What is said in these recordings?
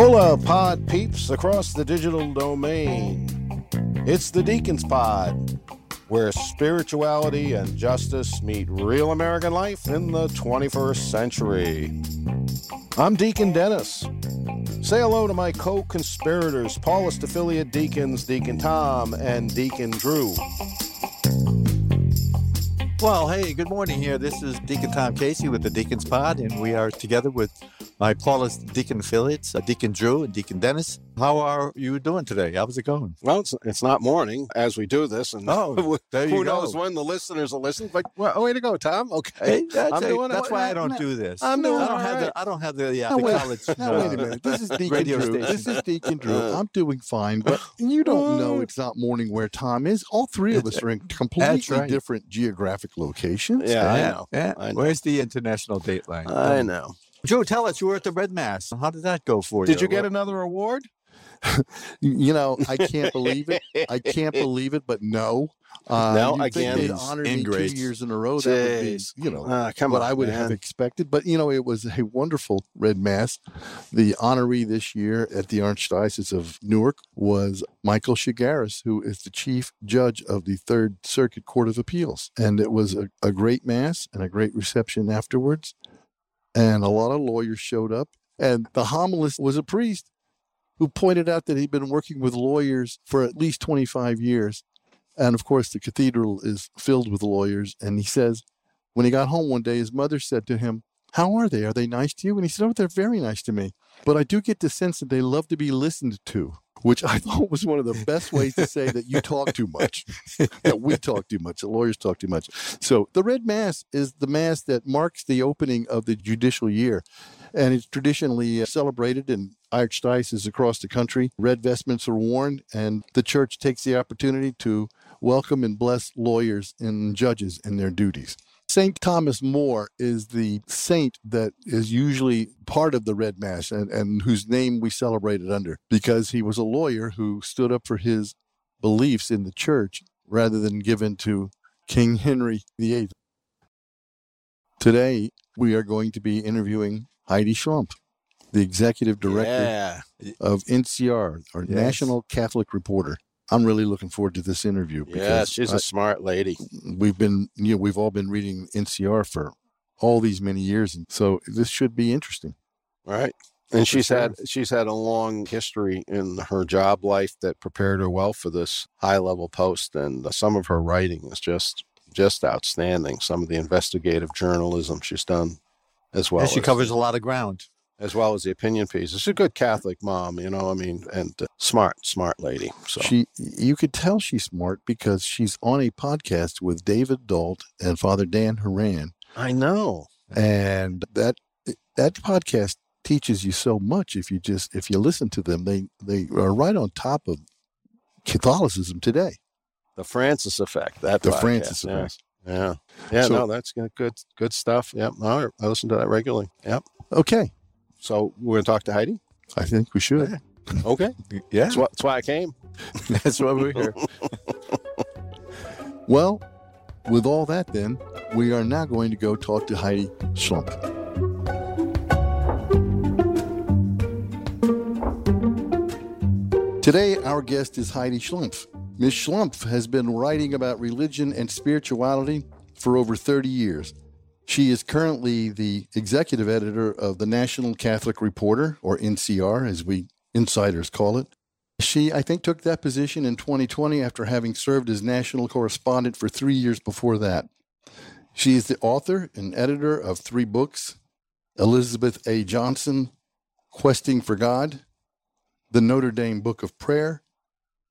Hola, pod peeps across the digital domain. It's the Deacons Pod, where spirituality and justice meet real American life in the 21st century. I'm Deacon Dennis. Say hello to my co conspirators, Paulist affiliate deacons, Deacon Tom and Deacon Drew. Well, hey, good morning here. This is Deacon Tom Casey with the Deacons Pod, and we are together with my Paulist Deacon affiliates, uh, Deacon Drew and Deacon Dennis. How are you doing today? How's it going? Well, it's, it's not morning as we do this, and Oh, who go. knows when the listeners will listen. But well, way to go, Tom. Okay, Hey, that's, I'm hey, doing that's it. why I don't do this. I'm doing I don't have right. the I don't have the, yeah, Now, the wait, college. now, wait a uh, minute. This is Deacon Drew. station. This is Deacon Drew. Uh. I'm doing fine, but you don't know it's not morning where Tom is. All three of us are in completely right. different geographic locations. Yeah, I know. yeah. I know. Where's the international dateline? I know. Drew, tell us, you were at the Red Mass. How did that go for you? Did you get another award? You know, I can't believe it. I can't believe it, but no. Uh, No, you'd think again. they'd honored me two years in a row. That would be, you know, Ah, come what on, I would man. have expected. But, you know, it was a wonderful Red Mass. The honoree this year at the Archdiocese of Newark was Michael Chagares, who is the chief judge of the Third Circuit Court of Appeals. And it was a, a great Mass and a great reception afterwards. And a lot of lawyers showed up. And the homilist was a priest who pointed out that he'd been working with lawyers for at least 25 years. And of course, the cathedral is filled with lawyers. And he says, when he got home one day, his mother said to him, How are they? Are they nice to you? And he said, Oh, they're very nice to me. But I do get the sense that they love to be listened to, which I thought was one of the best ways to say that you talk too much, that we talk too much, the lawyers talk too much. So the Red Mass is the Mass that marks the opening of the judicial year. And it's traditionally uh, celebrated in archdioceses across the country. Red vestments are worn, and the church takes the opportunity to welcome and bless lawyers and judges in their duties. St. Thomas More is the saint that is usually part of the Red Mass and, and whose name we celebrate it under because he was a lawyer who stood up for his beliefs in the church rather than give in to King Henry VIII. Today, we are going to be interviewing Heidi Schlumpf, the executive director Yeah. of NCR, our Yes. National Catholic Reporter. I'm really looking forward to this interview Yeah, because she's I- a smart lady. we've been you know we've all been reading NCR for all these many years and so this should be interesting. Right. And she's sure. had she's had a long history in her job life that prepared her well for this high level post and uh, some of her writing is just just outstanding. Some of the investigative journalism she's done as well and she as, covers a lot of ground. As well as the opinion piece. She's a good Catholic mom, you know, I mean, and uh, smart, smart lady. So She you could tell she's smart because she's on a podcast with David Dault and Father Dan Horan I know. and that that podcast teaches you so much if you just if you listen to them they they are right on top of Catholicism today. The Francis effect. That The podcast, Francis yeah. effect. Yeah. Yeah, So- no, that's good good stuff. Yep. All right. I listen to that regularly. Yep. Okay, So we're gonna talk to Heidi. I think we should. Okay. Yeah, That's why, that's why I came. that's why we're here. Well, with all that, then, we are now going to go talk to Heidi Schlumpf. Today, our guest is Heidi Schlumpf. Ms. Schlumpf has been writing about religion and spirituality for over 30 years. She is currently the executive editor of the National Catholic Reporter, or NCR, as we insiders call it. She, I think, took that position in 2020 after having served as national correspondent for three years before that. She is the author and editor of three books Elizabeth A. Johnson, Questing for God, the Notre Dame Book of Prayer,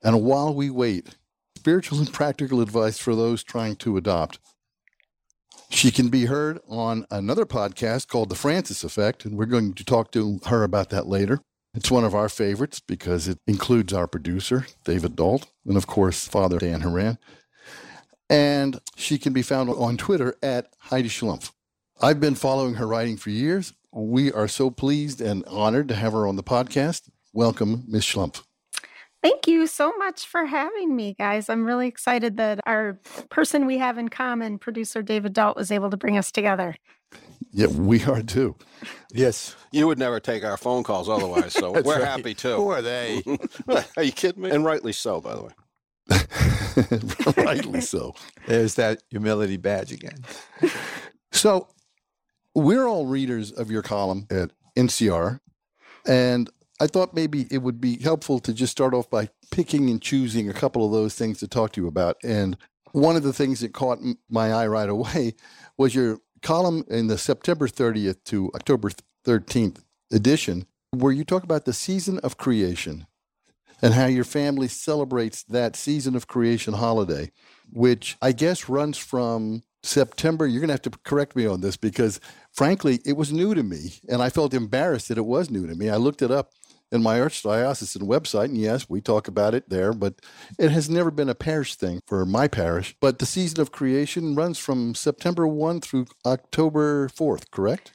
and While We Wait Spiritual and Practical Advice for Those Trying to Adopt. She can be heard on another podcast called The Francis Effect, and we're going to talk to her about that later. It's one of our favorites because it includes our producer, David Dault, and of course, Father Dan Horan. And she can be found on Twitter at Heidi Schlumpf. I've been following her writing for years. We are so pleased and honored to have her on the podcast. Welcome, Ms. Schlumpf. Thank you so much for having me, guys. I'm really excited that our person we have in common, producer David Dault, was able to bring us together. Yeah, we are too. Yes. You would never take our phone calls otherwise, so we're right. happy too. Who are they? are you kidding me? And rightly so, by the way. Rightly so. There's that humility badge again. So, we're all readers of your column at NCR, and I thought maybe it would be helpful to just start off by picking and choosing a couple of those things to talk to you about. And one of the things that caught my eye right away was your column in the September 30th to October 13th edition, where you talk about the season of creation and how your family celebrates that season of creation holiday, which I guess runs from September. You're going to have to correct me on this because, frankly, it was new to me, and I felt embarrassed that it was new to me. I looked it up in my archdiocesan website, and yes, we talk about it there, but it has never been a parish thing for my parish. But the season of creation runs from September 1 through October 4th, correct?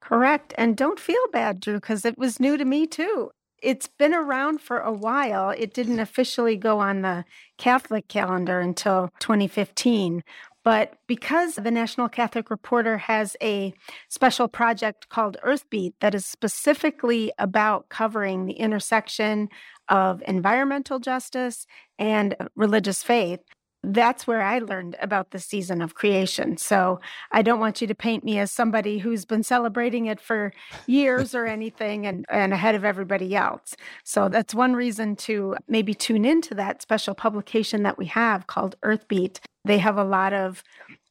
Correct. And don't feel bad, Drew, because it was new to me too. It's been around for a while. It didn't officially go on the Catholic calendar until 2015. But because the National Catholic Reporter has a special project called Earthbeat that is specifically about covering the intersection of environmental justice and religious faith, that's where I learned about the season of creation. So I don't want you to paint me as somebody who's been celebrating it for years or anything and, and ahead of everybody else. So that's one reason to maybe tune into that special publication that we have called Earthbeat. They have a lot of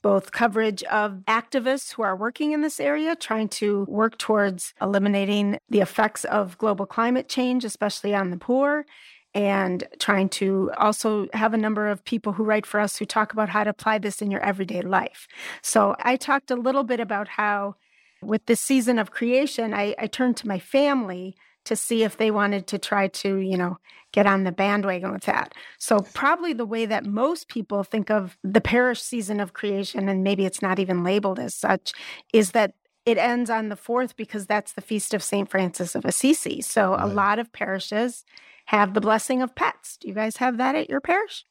both coverage of activists who are working in this area, trying to work towards eliminating the effects of global climate change, especially on the poor, and trying to also have a number of people who write for us who talk about how to apply this in your everyday life. So I talked a little bit about how, with this season of creation, I, I turned to my family to see if they wanted to try to, you know, get on the bandwagon with that. So, probably the way that most people think of the parish season of creation, and maybe it's not even labeled as such, is that it ends on the fourth because that's the feast of St. Francis of Assisi. So, a lot of parishes have the blessing of pets. Do you guys have that at your parish?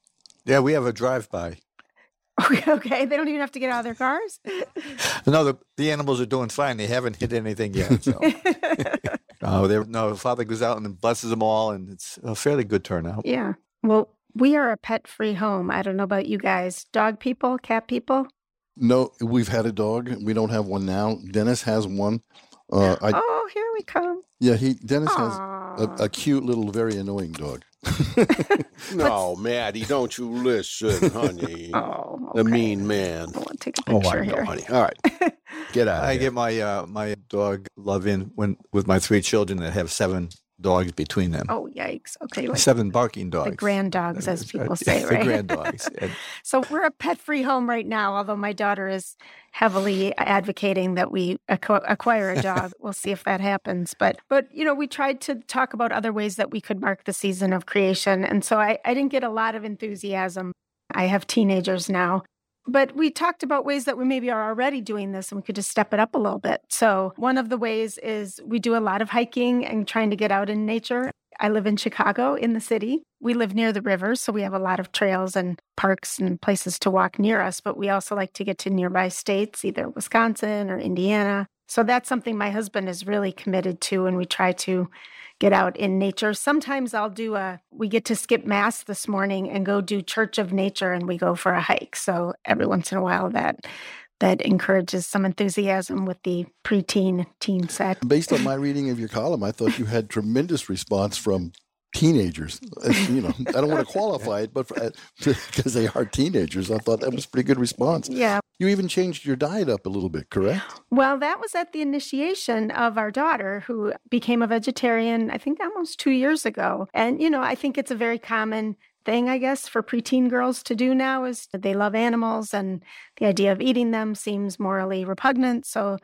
Yeah, we have a drive-by. okay, they don't even have to get out of their cars. No, the, the animals are doing fine. They haven't hit anything yet. So, oh, they no. Father goes out and blesses them all, and it's a fairly good turnout. yeah. Well, we are a pet free home. I don't know about you guys. Dog people, cat people? No, we've had a dog. We don't have one now. Dennis has one. Uh, I, oh, here we come. yeah, he Dennis has a, a cute little, very annoying dog. No, Maddie, don't you listen, honey. Oh, The mean man. I want to take a Oh, I picture know, here. Honey. All right. Get out I here. get my uh, my dog love in when with my three children that have seven dogs between them. Oh, yikes. Okay, like seven barking dogs. the grand dogs, as people say, right? the grand dogs. So we're a pet free home right now, although my daughter is heavily advocating that we acquire a dog. we'll see if that happens. But, but, you know, we tried to talk about other ways that we could mark the season of creation. And so I, I didn't get a lot of enthusiasm. I have teenagers now. But we talked about ways that we maybe are already doing this and we could just step it up a little bit. So, one of the ways is we do a lot of hiking and trying to get out in nature. I live in Chicago in the city. We live near the river, so we have a lot of trails and parks and places to walk near us, but we also like to get to nearby states, either Wisconsin or Indiana. So that's something my husband is really committed to, and we try to get out in nature. Sometimes I'll do a, we get to skip Mass this morning and go do Church of Nature and we go for a hike. So every once in a while that that encourages some enthusiasm with the preteen teen set. Based on my reading of your column, I thought you had tremendous response from teenagers. Uh, You know, I don't want to qualify it, but uh, because they are teenagers, I thought that was a pretty good response. Yeah, You even changed your diet up a little bit, correct? Well, that was at the initiation of our daughter, who became a vegetarian, I think almost two years ago. And, you know, I think it's a very common thing, I guess, for preteen girls to do now is they love animals and the idea of eating them seems morally repugnant. So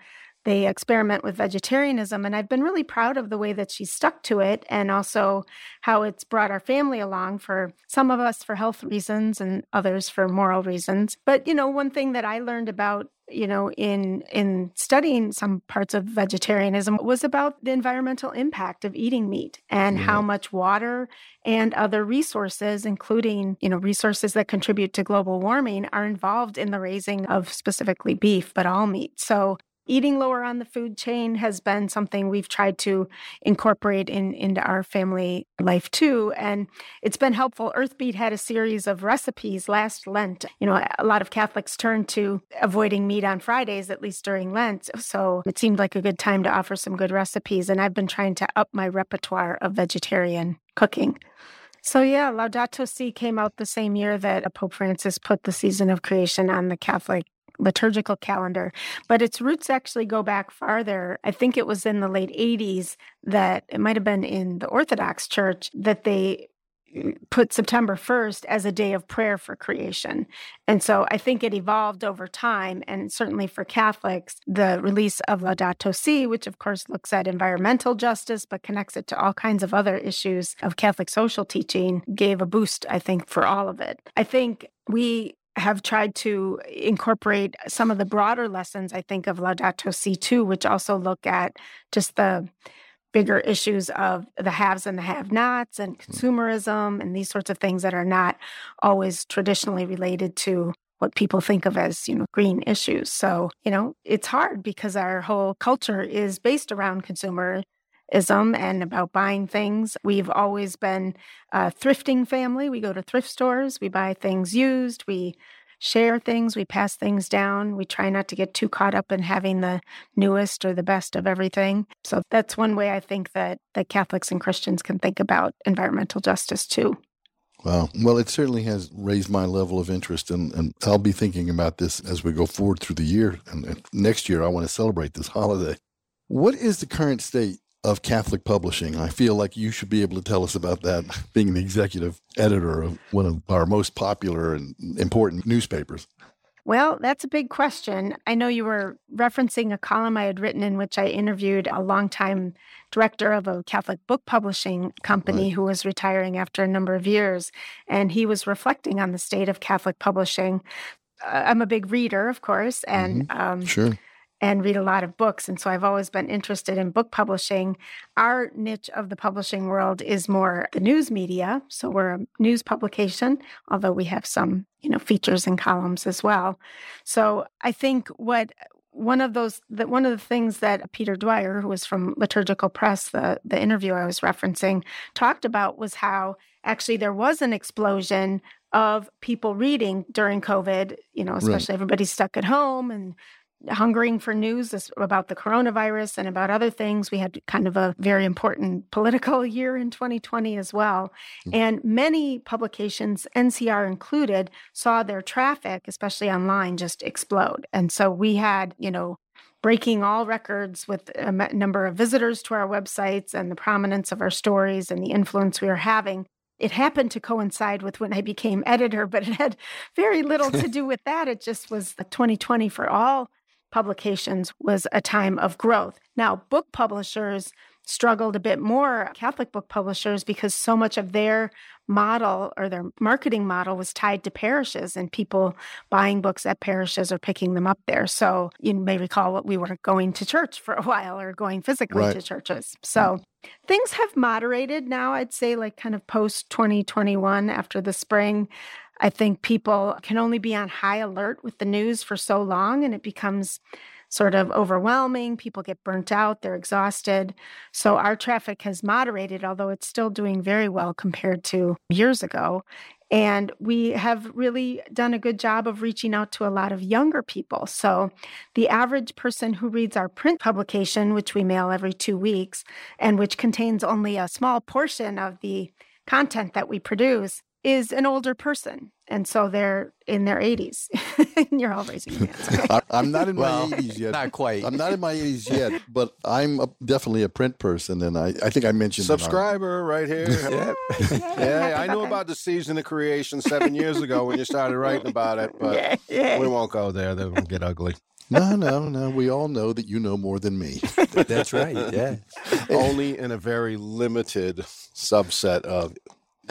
they experiment with vegetarianism. And I've been really proud of the way that she's stuck to it and also how it's brought our family along for some of us for health reasons and others for moral reasons. But, you know, one thing that I learned about you know in in studying some parts of vegetarianism was about the environmental impact of eating meat and how much water and other resources including you know resources that contribute to global warming are involved in the raising of specifically beef but all meat so eating lower on the food chain has been something we've tried to incorporate in into our family life too and it's been helpful. Earthbeat had a series of recipes last lent. You know a lot of catholics turn to avoiding meat on fridays at least during lent so it seemed like a good time to offer some good recipes and i've been trying to up my repertoire of vegetarian cooking. So, yeah, Laudato Si came out the same year that Pope Francis put the season of creation on the Catholic liturgical calendar, but its roots actually go back farther. I think it was in the late 80s that it might have been in the Orthodox Church that they uh, put September 1st as a day of prayer for creation. And so I think it evolved over time. And certainly for Catholics, the release of Laudato Si, which of course looks at environmental justice, but connects it to all kinds of other issues of Catholic social teaching, gave a boost, I think, for all of it. I think we have tried to incorporate some of the broader lessons, I think, of Laudato Si too, which also look at just the bigger issues of the haves and the have nots and hmm. consumerism and these sorts of things that are not always traditionally related to what people think of as, you know, green issues. So, you know, it's hard because our whole culture is based around consumer ism and about buying things. We've always been a thrifting family. We go to thrift stores, we buy things used, we share things, we pass things down. We try not to get too caught up in having the newest or the best of everything. So that's one way I think that that Catholics and Christians can think about environmental justice too. Wow. Well, it certainly has raised my level of interest, and, and I'll be thinking about this as we go forward through the year. And, and next year, I want to celebrate this holiday. What is the current state of Catholic publishing. I feel like you should be able to tell us about that, being the executive editor of one of our most popular and important newspapers. Well, that's a big question. I know you were referencing a column I had written in which I interviewed a longtime director of a Catholic book publishing company right. who was retiring after a number of years. And he was reflecting on the state of Catholic publishing. Uh, I'm a big reader, of course, and mm-hmm. um, sure and read a lot of books. And so I've always been interested in book publishing. Our niche of the publishing world is more the news media. So we're a news publication, although we have some, you know, features and columns as well. So I think what one of those that one of the things that Peter Dwyer, who was from Liturgical Press, the the interview I was referencing, talked about was how actually there was an explosion of people reading during COVID, you know, especially right. everybody's stuck at home and hungering for news about the coronavirus and about other things. We had kind of a very important political year in 2020 as well. Mm. And many publications, NCR included, saw their traffic, especially online, just explode. And so we had, you know, breaking all records with a number of visitors to our websites and the prominence of our stories and the influence we were having it happened to coincide with when I became editor, but it had very little to do with that. It just was 2020 for all publications was a time of growth. Now, book publishers struggled a bit more, Catholic book publishers, because so much of their model or their marketing model was tied to parishes and people buying books at parishes or picking them up there. So you may recall what we weren't going to church for a while or going physically right. to churches. So things have moderated now, I'd say, like kind of post 2021 after the spring. I think people can only be on high alert with the news for so long and it becomes sort of overwhelming. People get burnt out, they're exhausted. So our traffic has moderated, although it's still doing very well compared to years ago. And we have really done a good job of reaching out to a lot of younger people. So, the average person who reads our print publication, which we mail every two weeks, and which contains only a small portion of the content that we produce, is an older person. And so they're in their 80s. You're all raising your hands. I, I'm not in my 80s yet. Not quite. I'm not in my 80s yet, but I'm a, definitely a print person. And I, I think I mentioned Subscriber right here. yeah. yeah. I knew about the season of creation seven years ago when you started writing about it, but yeah, yeah. we won't go there. Then we'll get ugly. No, no, no. We all know that you know more than me. That's right. Yeah. Only in a very limited subset of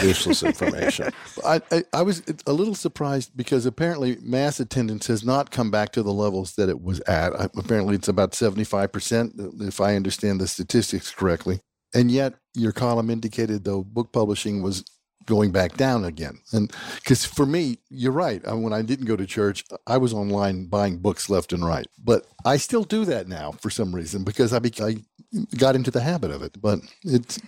useless information. I, I, I, was a little surprised because apparently mass attendance has not come back to the levels that it was at. Apparently, it's about 75%, if I understand the statistics correctly. And yet, your column indicated, though, book publishing was going back down again. And because for me, you're right. When I didn't go to church, I was online buying books left and right. But I still do that now for some reason because I, be, I got into the habit of it. But it's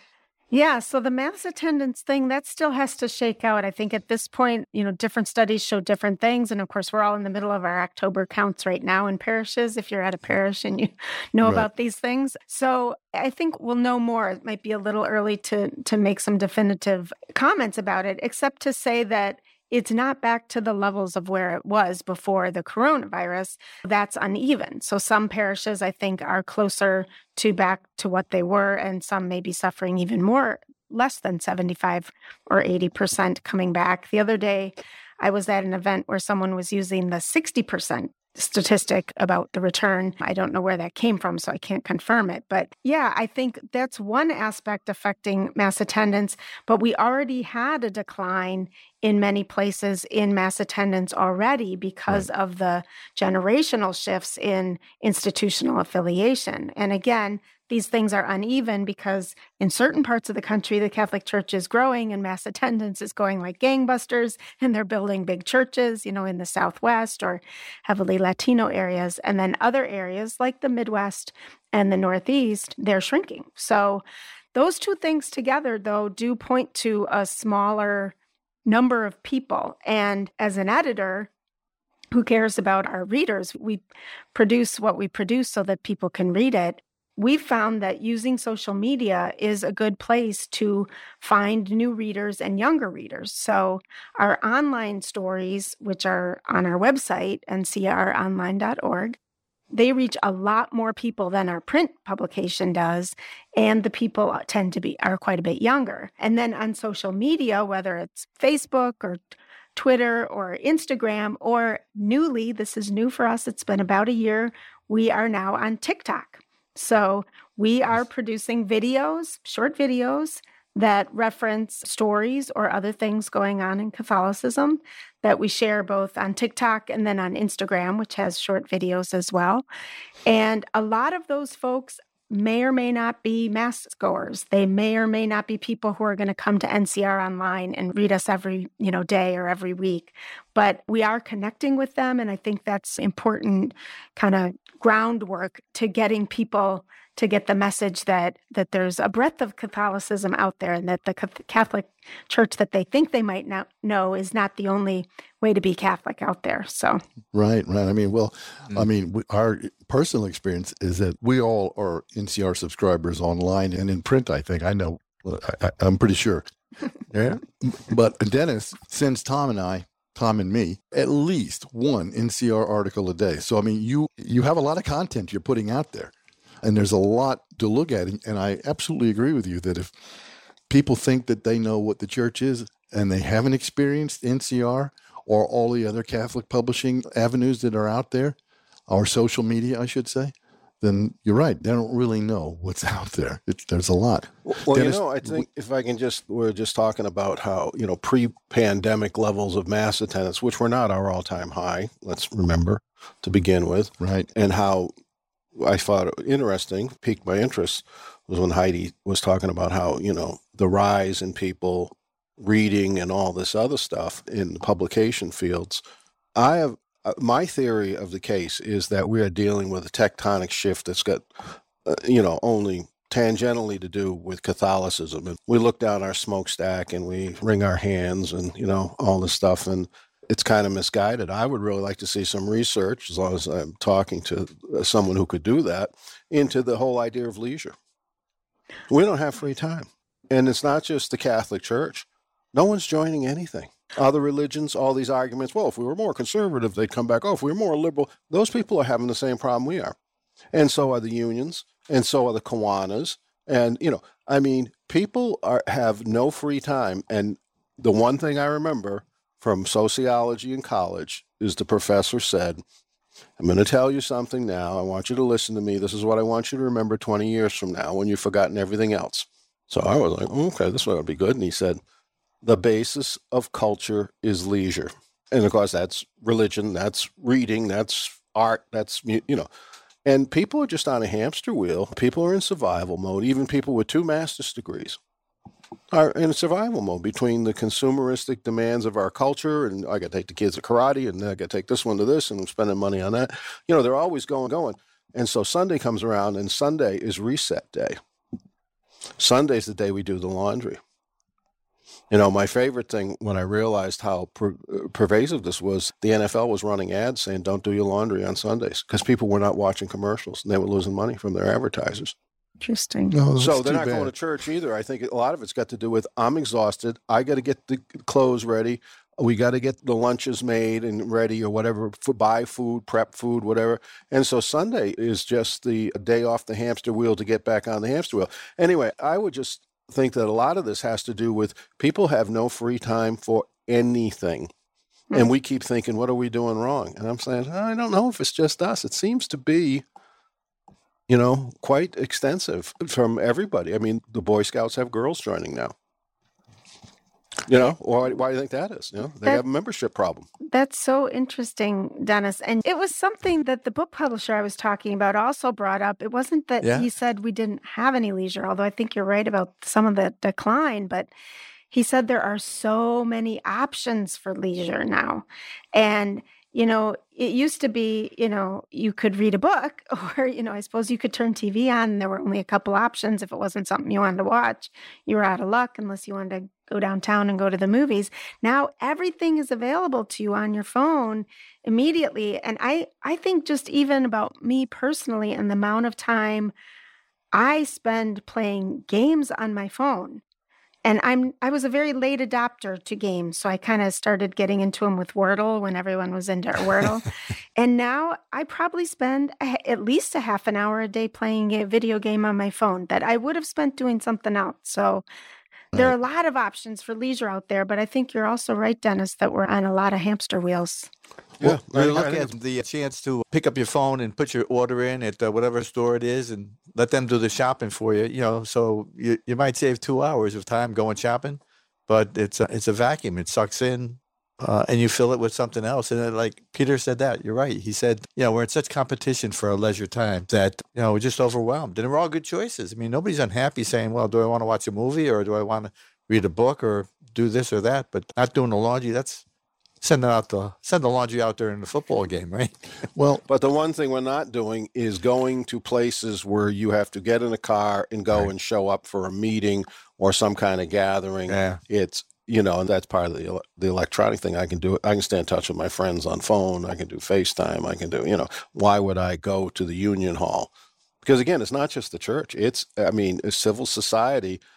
yeah, so the mass attendance thing that still has to shake out. I think at this point, you know, different studies show different things and of course we're all in the middle of our October counts right now in parishes if you're at a parish and you know right. about these things. So, I think we'll know more. It might be a little early to to make some definitive comments about it except to say that it's not back to the levels of where it was before the coronavirus. That's uneven. So some parishes, I think, are closer to back to what they were, and some may be suffering even more, less than 75 or 80% coming back. The other day, I was at an event where someone was using the 60% statistic about the return. I don't know where that came from, so I can't confirm it. But yeah, I think that's one aspect affecting mass attendance. But we already had a decline in many places in mass attendance already because right. of the generational shifts in institutional affiliation. And again, these things are uneven because in certain parts of the country, the Catholic Church is growing and mass attendance is going like gangbusters, and they're building big churches, you know, in the Southwest or heavily Latino areas. And then other areas like the Midwest and the Northeast, they're shrinking. So those two things together, though, do point to a smaller number of people. And as an editor, who cares about our readers? We produce what we produce so that people can read it we've found that using social media is a good place to find new readers and younger readers. So, our online stories, which are on our website, ncronline.org, they reach a lot more people than our print publication does and the people tend to be are quite a bit younger. And then on social media whether it's facebook or twitter or instagram or newly this is new for us it's been about a year we are now on tiktok. So we are producing videos, short videos that reference stories or other things going on in Catholicism that we share both on TikTok and then on Instagram, which has short videos as well. And a lot of those folks may or may not be mass goers. They may or may not be people who are going to come to NCR online and read us every, you know, day or every week. But we are connecting with them and I think that's important kind of groundwork to getting people to get the message that that there's a breadth of Catholicism out there and that the Catholic Church that they think they might not know is not the only way to be Catholic out there. So right, right. I mean, well, mm-hmm. I mm. mean, we, our personal experience is that we all are NCR subscribers online and in print. I think I know. I, I'm pretty sure. yeah, but Dennis sends Tom and I Tom and me, at least one NCR article a day. So I mean, you you have a lot of content you're putting out there, and there's a lot to look at. And I absolutely agree with you that if people think that they know what the church is and they haven't experienced NCR or all the other Catholic publishing avenues that are out there, or social media, I should say, then you're right. They don't really know what's out there. It's, there's a lot. Well, Dennis, you know, I think if I can just, we're just talking about how, you know, pre pandemic levels of mass attendance, which were not our all time high, let's remember to begin with. Right. And how I thought interesting, piqued my interest, was when Heidi was talking about how, you know, the rise in people reading and all this other stuff in the publication fields. I have my theory of the case is that we are dealing with a tectonic shift that's got, uh, you know, only tangentially to do with Catholicism. And we look down our smokestack and we wring our hands and, you know, all this stuff. And it's kind of misguided. I would really like to see some research, as long as I'm talking to uh, someone who could do that, into the whole idea of leisure. We don't have free time. And it's not just the Catholic Church. No one's joining anything other religions, all these arguments. Well, if we were more conservative, they'd come back. Oh, if we were more liberal, those people are having the same problem we are. And so are the unions, and so are the Kiwanis. And, you know, I mean, people are have no free time. And the one thing I remember from sociology in college is the professor said, I'm going to tell you something now. I want you to listen to me. This is what I want you to remember 20 years from now when you've forgotten everything else. So I was like, okay, this will be good. And he said, the basis of culture is leisure. And of course, that's religion, that's reading, that's art, that's, you know. And people are just on a hamster wheel. People are in survival mode, even people with two master's degrees. are in survival mode between the consumeristic demands of our culture and I got to take the kids to karate and I got to take this one to this and I'm spending money on that. You know, they're always going, going. And so Sunday comes around and Sunday is reset day. Sunday's the day we do the laundry. You know, my favorite thing when I realized how per- uh, pervasive this was, the NFL was running ads saying, don't do your laundry on Sundays because people were not watching commercials and they were losing money from their advertisers. Interesting. No, so they're too not going to church either. I think a lot of it's got to do with I'm exhausted. I got to get the clothes ready. We got to get the lunches made and ready or whatever, for buy food, prep food, whatever. And so Sunday is just the day off the hamster wheel to get back on the hamster wheel. Anyway, I would just think that a lot of this has to do with people have no free time for anything. And hmm. we keep thinking, what are we doing wrong? And I'm saying, I don't know if it's just us. It seems to be you know, quite extensive from everybody. I mean, the Boy Scouts have girls joining now. You know, why, why do you think that is? You know, they That- have a membership problem. That's so interesting, Dennis. And it was something that the book publisher I was talking about also brought up. It wasn't that Yeah. he said we didn't have any leisure, although I think you're right about some of the decline, but he said there are so many options for leisure now. And you know, it used to be, you know, you could read a book or, you know, I suppose you could turn TV on and there were only a couple options. If it wasn't something you wanted to watch, you were out of luck unless you wanted to go downtown and go to the movies. Now everything is available to you on your phone immediately. And I, I think just even about me personally and the amount of time I spend playing games on my phone. And I'm I was a very late adopter to games, so I kind of started getting into them with Wordle when everyone was into Wordle. and now I probably spend a, at least a half an hour a day playing a video game on my phone that I would have spent doing something else. So there are a lot of options for leisure out there, but I think you're also right, Dennis, that we're on a lot of hamster wheels. Well, I- you I look think at the chance to pick up your phone and put your order in at uh, whatever store it is and let them do the shopping for you. You know, so you, you might save two hours of time going shopping, but it's a, it's a vacuum. It sucks in, uh, and you fill it with something else. And then, like Peter said, that you're right. He said, you know, we're in such competition for our leisure time that you know we're just overwhelmed. And we're all good choices. I mean, nobody's unhappy saying, well, do I want to watch a movie or do I want to read a book or do this or that? But not doing the laundry. That's sending out the send the laundry out during the football game, right? Well, But the one thing we're not doing is going to places where you have to get in a car and go Right. and show up for a meeting or some kind of gathering. Yeah. It's you know, and that's part of the the electronic thing. I can do it. I can stay in touch with my friends on phone. I can do FaceTime. I can do you know. Why would I go to the Union Hall? Because again, it's not just the church. It's I mean, civil society.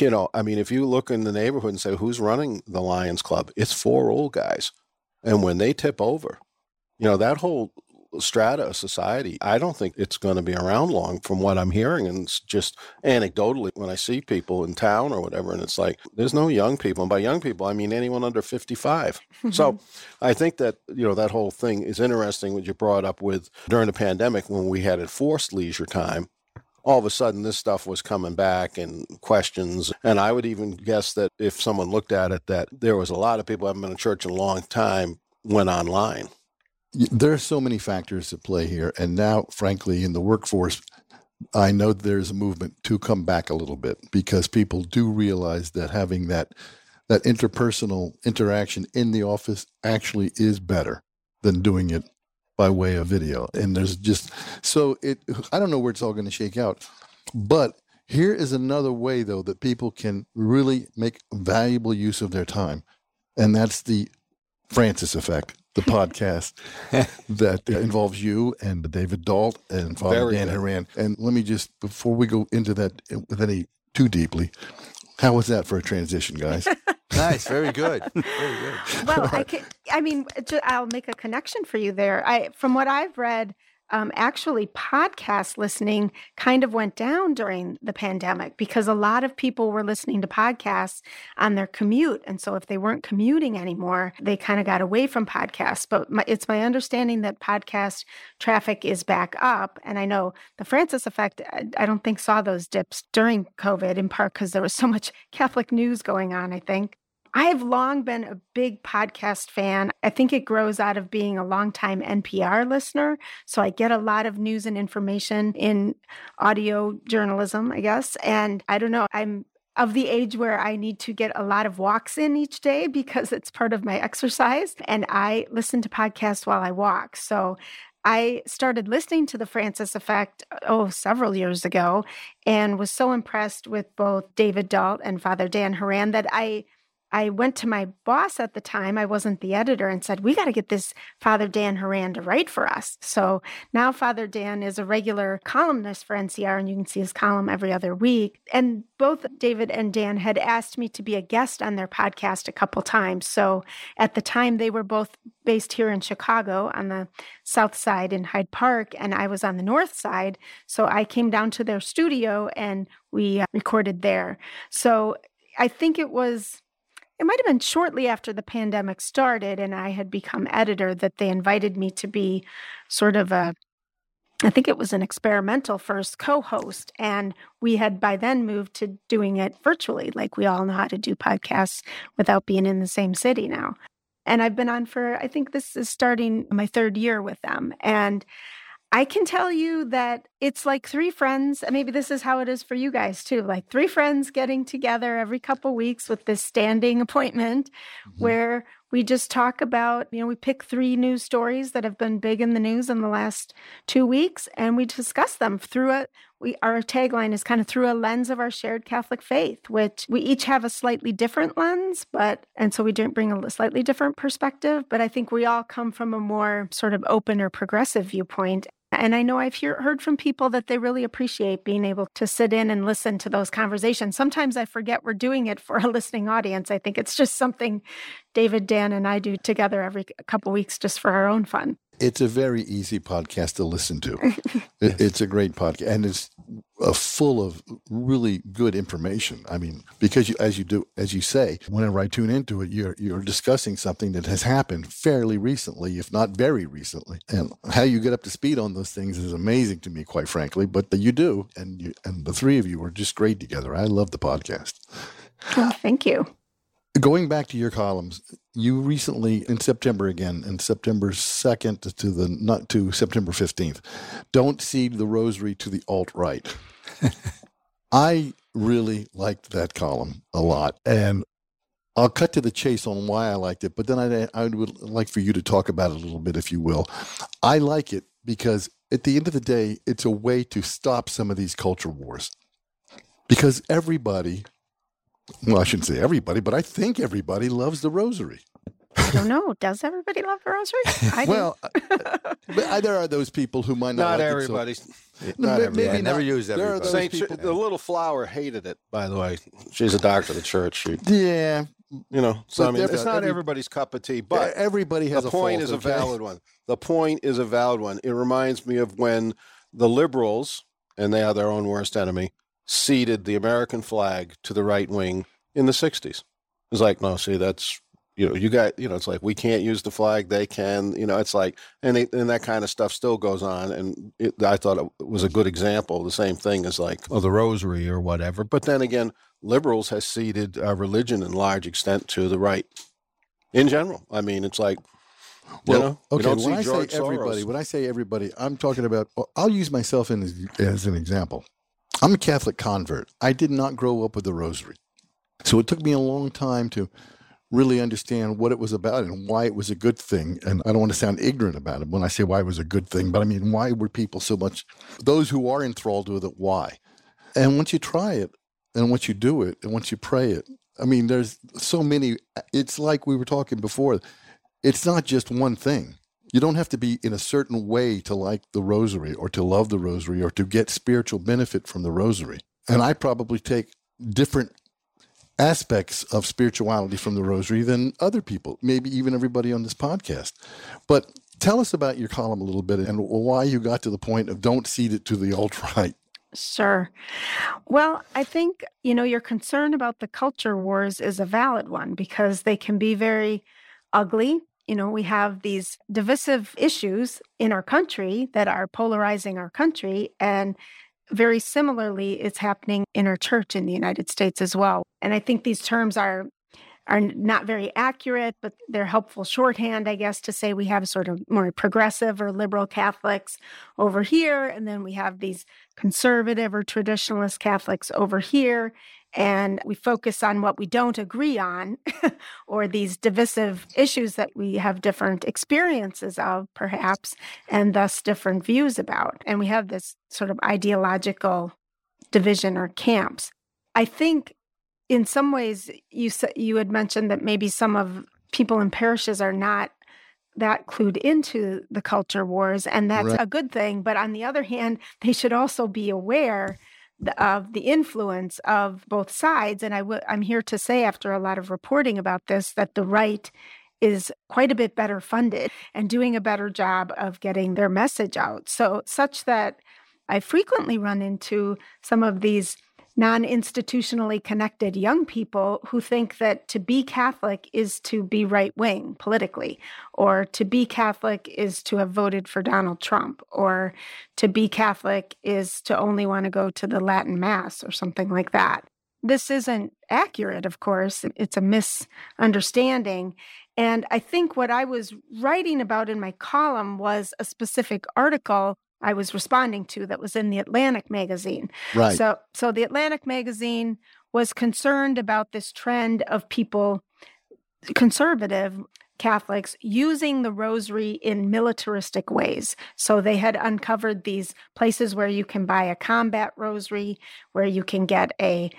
You know, I mean, if you look in the neighborhood and say who's running the Lions Club, it's four old guys, and when they tip over, you know that whole strata of society i don't think it's going to be around long from what i'm hearing. And it's just anecdotally when i see people in town or whatever and it's like there's no young people. And by young people i mean anyone under 55 so i think that you know that whole thing is interesting what you brought up with during the pandemic when we had enforced leisure time. All of a sudden this stuff was coming back and questions. And i would even guess that if someone looked at it that there was a lot of people haven't been in church in a long time went online there are so many factors at play here. And now, frankly, in the workforce, I know there's a movement to come back a little bit because people do realize that having that that interpersonal interaction in the office actually is better than doing it by way of video. And there's just so it I don't know where it's all going to shake out. But here is another way though that people can really make valuable use of their time. And that's the Francis effect, the podcast that uh, involves you and David Dault and Father Very Dan good. Horan. And let me just, before we go into that with any too deeply, how was that for a transition, guys? nice, very good, very good. well, I can, I mean, I'll make a connection for you there. I, from what I've read, um, actually, podcast listening kind of went down during the pandemic because a lot of people were listening to podcasts on their commute, and so if they weren't commuting anymore, they kind of got away from podcasts. But my, it's my understanding that podcast traffic is back up, and I know the Francis effect. I, I don't think saw those dips during COVID, in part because there was so much Catholic news going on. I think. I have long been a big podcast fan. I think it grows out of being a longtime NPR listener. So I get a lot of news and information in audio journalism, I guess. And I don't know, I'm of the age where I need to get a lot of walks in each day because it's part of my exercise. And I listen to podcasts while I walk. So I started listening to the Francis Effect, oh, several years ago, and was so impressed with both David Dault and Father Dan Horan that I I went to my boss at the time, I wasn't the editor, and said, We got to get this Father Dan Horan to write for us. So now Father Dan is a regular columnist for NCR, and you can see his column every other week. And both David and Dan had asked me to be a guest on their podcast a couple times. So at the time, they were both based here in Chicago on the south side in Hyde Park, and I was on the north side. So I came down to their studio and we uh, recorded there. So I think it was it might have been shortly after the pandemic started and I had become editor that they invited me to be sort of a I think it was an experimental first co host. And we had by then moved to doing it virtually. Like we all know how to do podcasts without being in the same city now. And I've been on for, I think this is starting my third year with them. And I can tell you that it's like three friends. And maybe this is how it is for you guys too. Like three friends getting together every couple weeks with this standing appointment mm-hmm. where we just talk about, you know, we pick three news stories that have been big in the news in the last two weeks and we discuss them through a we our tagline is kind of through a lens of our shared Catholic faith, which we each have a slightly different lens, but and so we don't bring a slightly different perspective, but I think we all come from a more sort of open or progressive viewpoint and I know I've hear, heard from people that they really appreciate being able to sit in and listen to those conversations. Sometimes I forget we're doing it for a listening audience. I think it's just something David, Dan, and I do together every couple weeks just for our own fun. It's a very easy podcast to listen to. it's a great podcast, and it's uh, full of really good information. I mean, because you, as you do, as you say, whenever I tune into it, you're you're discussing something that has happened fairly recently, if not very recently, and how you get up to speed on those things is amazing to me, quite frankly. But you do, and you, and the three of you are just great together. I love the podcast. Well, thank you. Going back to your columns, you recently in September again, in September second to the not to September fifteenth, don't cede the rosary to the alt right. I really liked that column a lot, and I'll cut to the chase on why I liked it. But then I, I would like for you to talk about it a little bit, if you will. I like it because at the end of the day, it's a way to stop some of these culture wars, because everybody well, I shouldn't say everybody, but I think everybody loves the rosary. I don't know. Does everybody love the rosary? I well, uh, uh, but uh, there are those people who might not. Not like everybody. So. Not everybody. Maybe never use everybody. Saint, people, the little flower hated it. By the way, she's a doctor of the church. She, yeah, you know. So but I mean, it's not every, everybody's cup of tea, but everybody has. The point fault, is okay? a valid one. The point is a valid one. It reminds me of when the liberals, and they are their own worst enemy, ceded the American flag to the right wing in the 60s. It's like, no, see, that's, you know, you got, you know, it's like we can't use the flag, they can, you know, it's like, and, they, and that kind of stuff still goes on. And it, I thought it was a good example. The same thing as like, oh, the rosary or whatever. But then again, liberals has ceded uh, religion in large extent to the right in general. I mean, it's like, well, you know, okay. When I George say everybody, Soros. when I say everybody, I'm talking about. I'll use myself in, as, as an example. I'm a Catholic convert. I did not grow up with the Rosary. So it took me a long time to really understand what it was about and why it was a good thing. And I don't want to sound ignorant about it when I say why it was a good thing, but I mean, why were people so much, those who are enthralled with it, why? And once you try it, and once you do it, and once you pray it, I mean, there's so many, it's like we were talking before, it's not just one thing. You don't have to be in a certain way to like the rosary or to love the rosary or to get spiritual benefit from the rosary. And I probably take different aspects of spirituality from the rosary than other people, maybe even everybody on this podcast. But tell us about your column a little bit and why you got to the point of don't cede it to the alt right. Sure. Well, I think, you know, your concern about the culture wars is a valid one because they can be very ugly. You know, we have these divisive issues in our country that are polarizing our country. And very similarly, it's happening in our church in the United States as well. And I think these terms are are not very accurate, but they're helpful shorthand, I guess, to say we have sort of more progressive or liberal Catholics over here, and then we have these conservative or traditionalist Catholics over here. And we focus on what we don't agree on or these divisive issues that we have different experiences of, perhaps, and thus different views about. And we have this sort of ideological division or camps. I think in some ways you you had mentioned that maybe some of people in parishes are not that clued into the culture wars and that's right. a good thing but on the other hand they should also be aware of the influence of both sides and i w- i'm here to say after a lot of reporting about this that the right is quite a bit better funded and doing a better job of getting their message out. So such that i frequently run into some of these non institutionally connected young people who think that to be Catholic is to be right wing politically, or to be Catholic is to have voted for Donald Trump, or to be Catholic is to only want to go to the Latin Mass or something like that. This isn't accurate, of course, it's a misunderstanding. And I think what I was writing about in my column was a specific article I was responding to that was in the Atlantic magazine. Right. So so the Atlantic magazine was concerned about this trend of people conservative Catholics using the rosary in militaristic ways. So they had uncovered these places where you can buy a combat rosary, where you can get a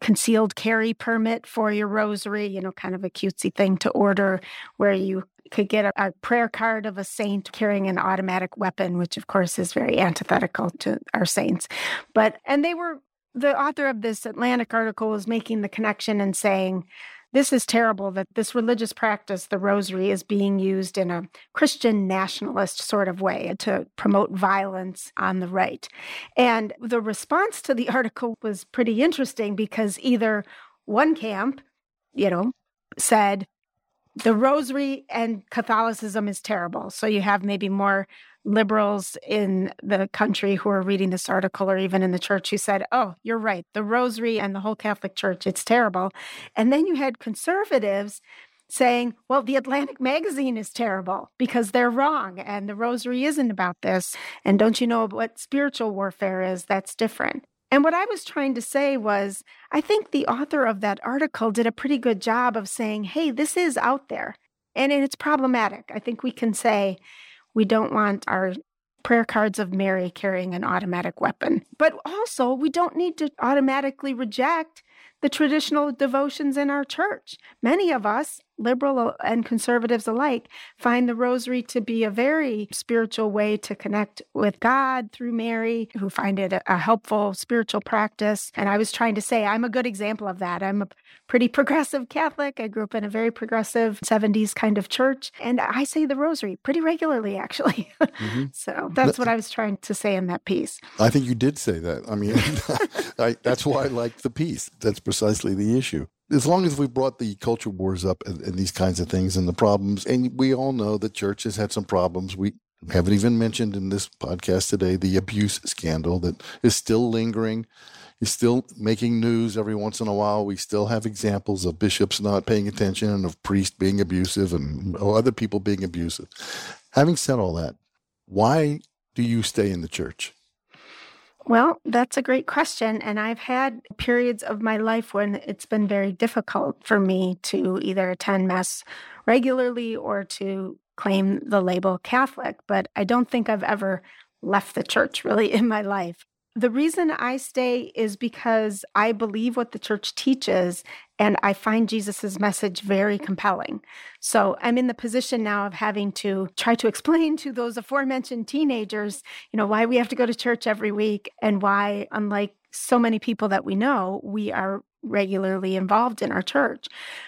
concealed carry permit for your rosary, you know, kind of a cutesy thing to order, where you could get a, a, prayer card of a saint carrying an automatic weapon, which of course is very antithetical to our saints. But, and they were, the author of this Atlantic article was making the connection and saying, this is terrible that this religious practice, the rosary, is being used in a Christian nationalist sort of way to promote violence on the right. And the response to the article was pretty interesting because either one camp, you know, said, the rosary and Catholicism is terrible. So you have maybe more liberals in the country who are reading this article or even in the church who said, Oh, you're right. The rosary and the whole Catholic Church, it's terrible. And then you had conservatives saying, Well, the Atlantic magazine is terrible because they're wrong and the rosary isn't about this. And don't you know what spiritual warfare is? That's different. And what I was trying to say was, I think the author of that article did a pretty good job of saying, hey, this is out there and it's problematic. I think we can say we don't want our prayer cards of Mary carrying an automatic weapon. But also, we don't need to automatically reject the traditional devotions in our church. Many of us, liberal and conservatives alike, find the rosary to be a very spiritual way to connect with God through Mary, who find it a, helpful spiritual practice. And I was trying to say, I'm a good example of that. I'm a pretty progressive Catholic. I grew up in a very progressive 70s kind of church. And I say the rosary pretty regularly, actually. Mm-hmm. so that's what I was trying to say in that piece. I think you did say that. I mean, I, that's why I like the piece. That's precisely the issue as long as we brought the culture wars up and, and, these kinds of things and the problems, and we all know that church has had some problems. We haven't even mentioned in this podcast today the abuse scandal that is still lingering, is still making news every once in a while. We still have examples of bishops not paying attention and of priests being abusive and other people being abusive. Having said all that, why do you stay in the church? Well, that's a great question. And I've had periods of my life when it's been very difficult for me to either attend Mass regularly or to claim the label Catholic. But I don't think I've ever left the church really in my life. The reason I stay is because I believe what the church teaches and I find Jesus's message very compelling. So I'm in the position now of having to try to explain to those aforementioned teenagers, you know, why we have to go to church every week and why, unlike so many people that we know, we are regularly involved in our church.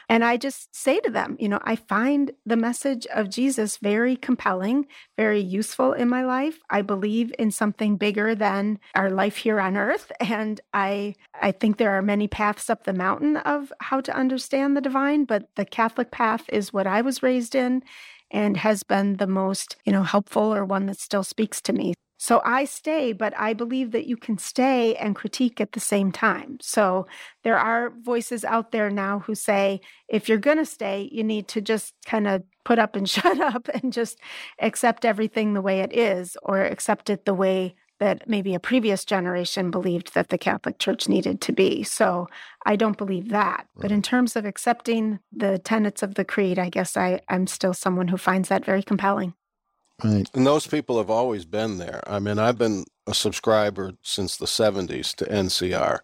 And I just say to them, you know, I find the message of Jesus very compelling, very useful in my life. I believe in something bigger than our life here on earth and I I think there are many paths up the mountain of how to understand the divine, but the Catholic path is what I was raised in and has been the most, you know, helpful or one that still speaks to me. So I stay, but I believe that you can stay and critique at the same time. So there are voices out there now who say if you're going to stay, you need to just kind of put up and shut up and just accept everything the way it is or accept it the way that maybe a previous generation believed that the Catholic Church needed to be. So I don't believe that. Right. But mm. in terms of accepting the tenets of the creed, I guess I, I'm still someone who finds that very compelling. Right. And those people have always been there. I mean, I've been a subscriber since the 70s to NCR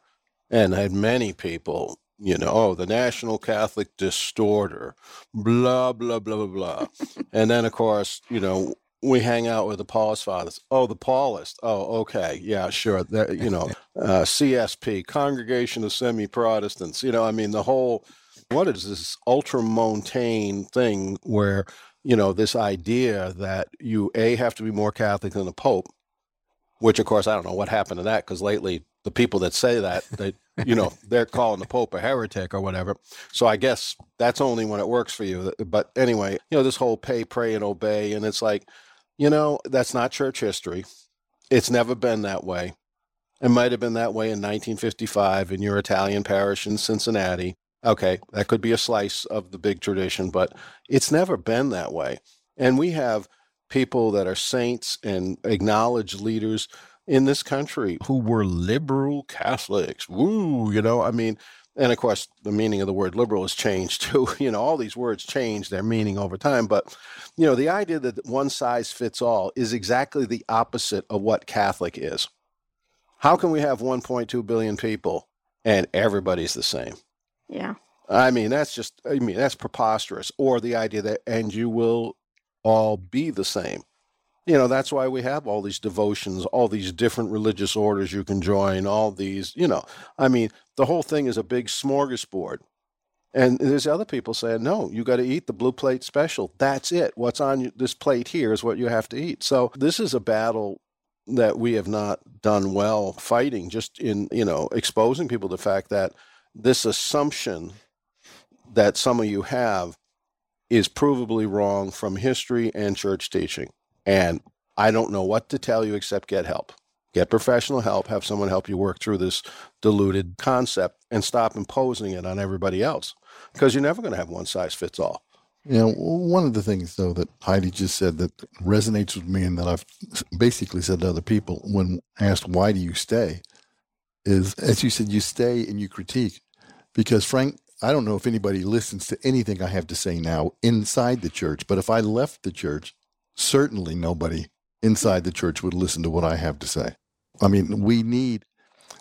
and had many people, you know, oh, the National Catholic Distorter, blah, blah, blah, blah, blah. and then, of course, you know, we hang out with the Paulist fathers. Oh, the Paulist. Oh, okay. Yeah, sure. That, you know, uh, CSP, Congregation of Semi Protestants. You know, I mean, the whole, what is this ultramontane thing where you know, this idea that you a have to be more Catholic than the Pope, which of course I don't know what happened to that because lately the people that say that they you know they're calling the Pope a heretic or whatever. So I guess that's only when it works for you. But anyway, you know this whole pay, pray, and obey, and it's like, you know, that's not church history. It's never been that way. It might have been that way in 1955 in your Italian parish in Cincinnati. Okay, that could be a slice of the big tradition, but it's never been that way. And we have people that are saints and acknowledged leaders in this country who were liberal Catholics. Woo, you know, I mean, and of course, the meaning of the word liberal has changed too. You know, all these words change their meaning over time. But, you know, the idea that one size fits all is exactly the opposite of what Catholic is. How can we have 1.2 billion people and everybody's the same? Yeah. I mean, that's just, I mean, that's preposterous. Or the idea that, and you will all be the same. You know, that's why we have all these devotions, all these different religious orders you can join, all these, you know, I mean, the whole thing is a big smorgasbord. And there's other people saying, no, you got to eat the blue plate special. That's it. What's on this plate here is what you have to eat. So this is a battle that we have not done well fighting, just in, you know, exposing people to the fact that this assumption that some of you have is provably wrong from history and church teaching. And I don't know what to tell you except get help. Get professional help, have someone help you work through this diluted concept and stop imposing it on everybody else because you're never going to have one size fits all. You know, one of the things, though, that Heidi just said that resonates with me and that I've basically said to other people when asked, why do you stay? is, as you said, you stay and you critique. Because, Frank, I don't know if anybody listens to anything I have to say now inside the church, but if I left the church, certainly nobody inside the church would listen to what I have to say. I mean, we need,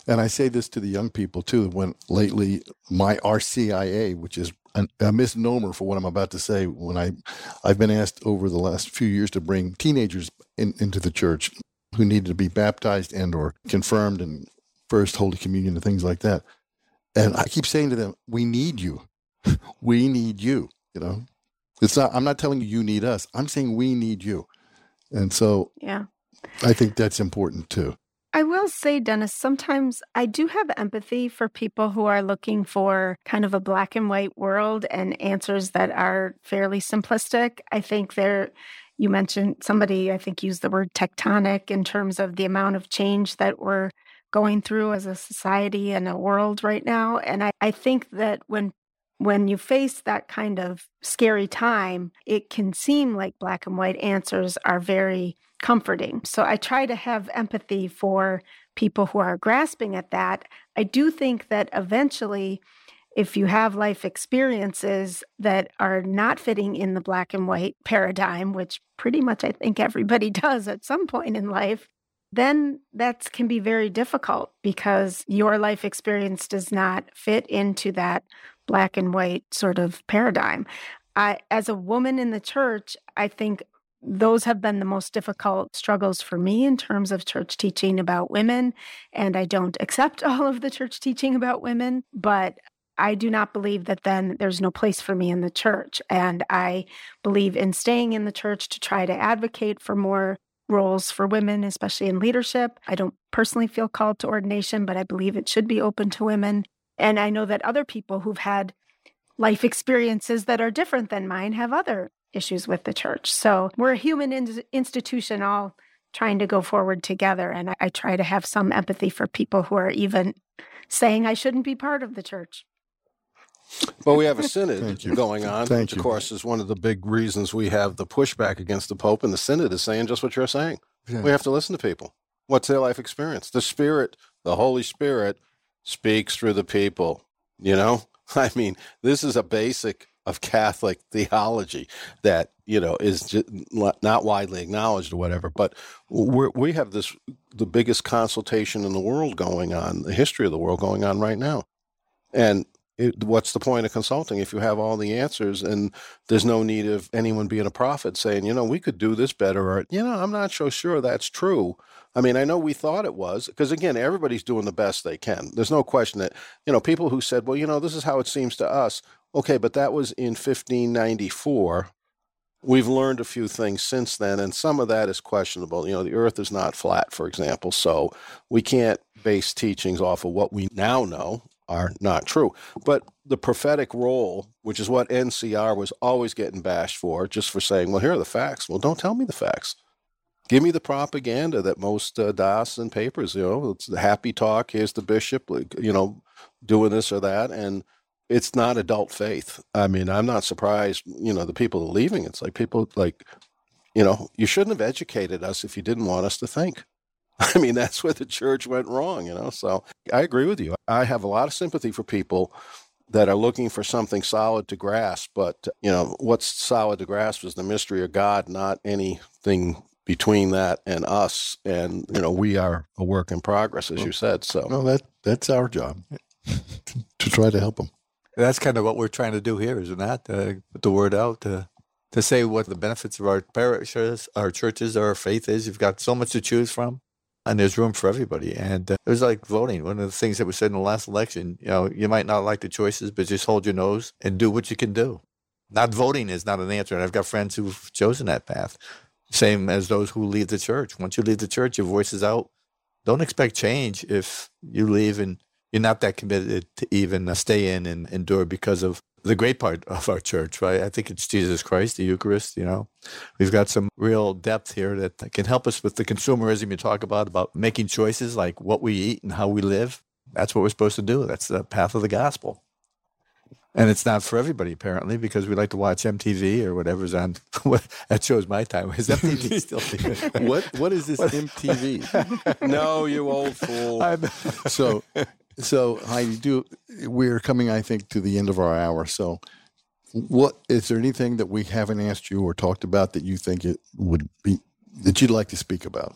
and I say this to the young people too, when lately my RCIA, which is an, a misnomer for what I'm about to say, when I, I've been asked over the last few years to bring teenagers in, into the church who needed to be baptized and or confirmed and first Holy Communion and things like that. And I keep saying to them, we need you. we need you. You know, it's not, I'm not telling you you need us. I'm saying we need you. And so yeah, I think that's important too. I will say, Dennis, sometimes I do have empathy for people who are looking for kind of a black and white world and answers that are fairly simplistic. I think there, you mentioned somebody, I think, used the word tectonic in terms of the amount of change that we're going through as a society and a world right now. And I, I think that when when you face that kind of scary time, it can seem like black and white answers are very comforting. So I try to have empathy for people who are grasping at that. I do think that eventually, if you have life experiences that are not fitting in the black and white paradigm, which pretty much I think everybody does at some point in life, then that can be very difficult because your life experience does not fit into that black and white sort of paradigm. I, as a woman in the church, I think those have been the most difficult struggles for me in terms of church teaching about women. And I don't accept all of the church teaching about women, but I do not believe that then there's no place for me in the church. And I believe in staying in the church to try to advocate for more roles for women, especially in leadership. I don't personally feel called to ordination, but I believe it should be open to women. And I know that other people who've had life experiences that are different than mine have other issues with the church. So we're a human in- institution all trying to go forward together. And I, I try to have some empathy for people who are even saying I shouldn't be part of the church. Well, we have a synod going on, Thank which, you. of course, is one of the big reasons we have the pushback against the Pope. And the synod is saying just what you're saying. Yeah. We have to listen to people. What's their life experience? The Spirit, the Holy Spirit, speaks through the people. You know, I mean, this is a basic of Catholic theology that you know is not widely acknowledged or whatever. But we're, we have this the biggest consultation in the world going on, the history of the world going on right now, and. It, what's the point of consulting if you have all the answers and there's no need of anyone being a prophet saying, you know, we could do this better, or you know, I'm not so sure that's true. I mean, I know we thought it was because again, everybody's doing the best they can. There's no question that you know people who said, well, you know, this is how it seems to us. Okay, but that was in 1594. We've learned a few things since then, and some of that is questionable. You know, the Earth is not flat, for example, so we can't base teachings off of what we now know are not true. But the prophetic role, which is what NCR was always getting bashed for, just for saying, well, here are the facts. Well, don't tell me the facts. Give me the propaganda that most uh, papers, you know, it's the happy talk. Here's the bishop, you know, doing this or that. And it's not adult faith. I mean, I'm not surprised, you know, the people are leaving. It's like people like, you know, you shouldn't have educated us if you didn't want us to think. I mean, that's where the church went wrong, you know. So I agree with you. I have a lot of sympathy for people that are looking for something solid to grasp. But, you know, what's solid to grasp is the mystery of God, not anything between that and us. And, you know, we are a work in progress, as you said. So, Well, that that's our job to try to help them. That's kind of what we're trying to do here, isn't that? Uh, put the word out to to say what the benefits of our parishes, our churches, our faith is. You've got so much to choose from, and there's room for everybody. And uh, it was like voting. One of the things that was said in the last election, you know, you might not like the choices, but just hold your nose and do what you can do. Not voting is not an answer, and I've got friends who've chosen that path. Same as those who leave the church. Once you leave the church, your voice is out. Don't expect change if you leave and you're not that committed to even uh, stay in and endure because of the great part of our church, right? I think it's Jesus Christ, the Eucharist, you know. We've got some real depth here that can help us with the consumerism you talk about, about making choices like what we eat and how we live. That's what we're supposed to do. That's the path of the gospel. And it's not for everybody, apparently, because we like to watch MTV or whatever's on. that shows my time. Is MTV still? What what is this MTV? no, you old fool. I'm- So so Heidi, do we're coming, I think, to the end of our hour. So what is there anything that we haven't asked you or talked about that you think it would be that you'd like to speak about?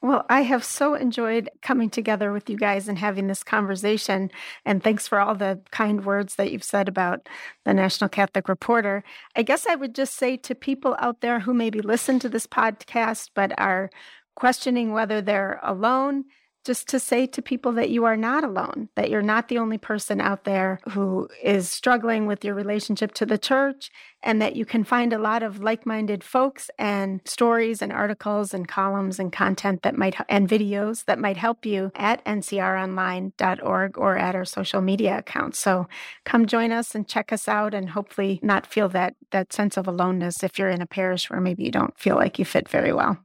Well, I have so enjoyed coming together with you guys and having this conversation. And thanks for all the kind words that you've said about the National Catholic Reporter. I guess I would just say to people out there who maybe listen to this podcast but are questioning whether they're alone, just to say to people that you are not alone, that you're not the only person out there who is struggling with your relationship to the church, and that you can find a lot of like minded folks and stories and articles and columns and content that might, and videos that might help you at ncronline.org or at our social media accounts. So come join us and check us out and hopefully not feel that, that sense of aloneness if you're in a parish where maybe you don't feel like you fit very well.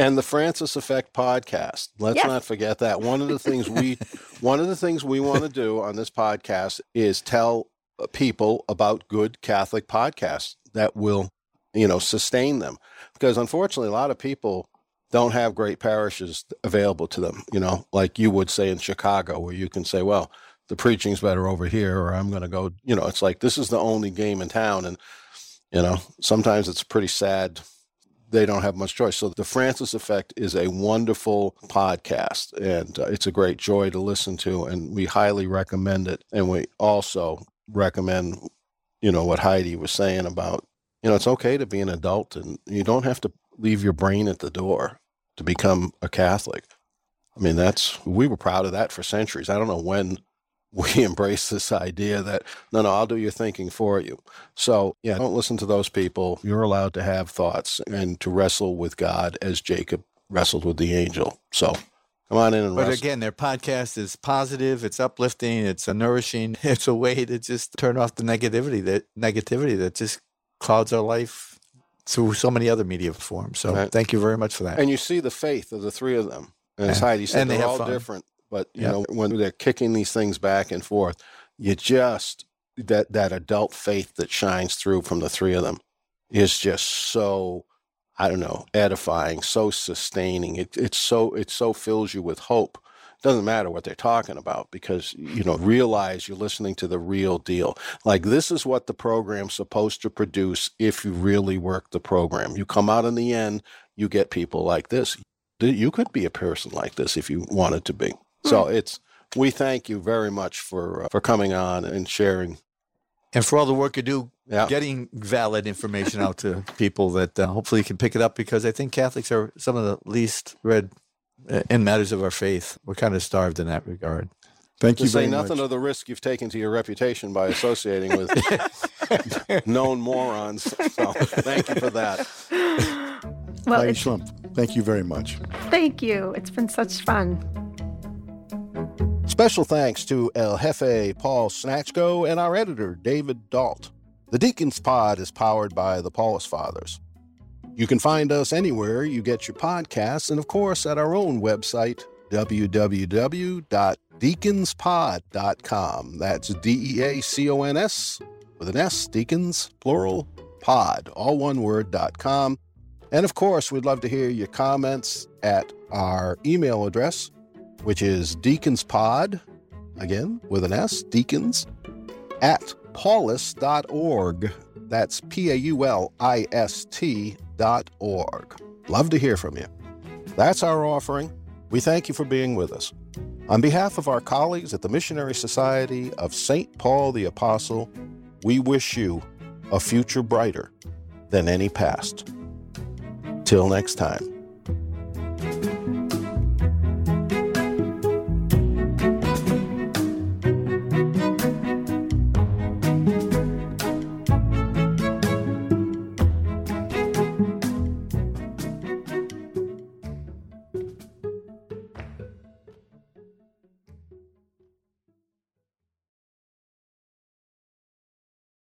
And the Francis Effect podcast. Let's Yes. not forget that. One of the things we one of the things we want to do on this podcast is tell uh, people about good Catholic podcasts that will, you know, sustain them. Because unfortunately, a lot of people don't have great parishes available to them, you know, like you would say in Chicago where you can say, well, the preaching's better over here or I'm going to go, you know, it's like this is the only game in town and you know, sometimes it's pretty sad they don't have much choice. So the Francis Effect is a wonderful podcast, and uh, it's a great joy to listen to, and we highly recommend it. And we also recommend, you know, what Heidi was saying about, you know, it's okay to be an adult, and you don't have to leave your brain at the door to become a Catholic. I mean, that's we were proud of that for centuries. I don't know when we embrace this idea that no, no, I'll do your thinking for you. So, yeah, don't listen to those people. You're allowed to have thoughts and to wrestle with God as Jacob wrestled with the angel. So, come on in and But wrestle. again, their podcast is positive, it's uplifting, it's a nourishing. It's a way to just turn off the negativity that negativity that just clouds our life through so many other media forms. So Right. thank you very much for that. And you see the faith of the three of them. And as Yeah. Heidi said, And they they're have all fun. different. But you Yep. know, when they're kicking these things back and forth, you just that that adult faith that shines through from the three of them is just so I don't know, edifying, so sustaining. It it's so it so fills you with hope. Doesn't matter what they're talking about because you know realize you're listening to the real deal. Like this is what the program's supposed to produce if you really work the program. You come out in the end, you get people like this. You could be a person like this if you wanted to be. So it's we thank you very much for uh, for coming on and sharing. and for all the work you do Yeah. getting valid information out to people that uh, hopefully you can pick it up because I think Catholics are some of the least read uh, in matters of our faith. We're kind of starved in that regard. Thank to you say very nothing much. of the risk you've taken to your reputation by associating with known morons. So thank you for that. Well, Heidi Schlumpf, thank you very much. thank you. It's been such fun. Special thanks to El Jefe Paul Snatchko and our editor David Dault. The Deacons Pod is powered by the Paulist Fathers. You can find us anywhere you get your podcasts, and of course at our own website, www.deaconspod.com. That's D E A C O N S with an S, Deacons, plural, pod, all one word, dot com. And of course, we'd love to hear your comments at our email address, which is Deacons Pod, again with an S, deacons, at paulist.org. That's P A U L I S T dot org. Love to hear from you. That's our offering. We thank you for being with us. On behalf of our colleagues at the Missionary Society of St. Paul the Apostle, we wish you a future brighter than any past. Till next time.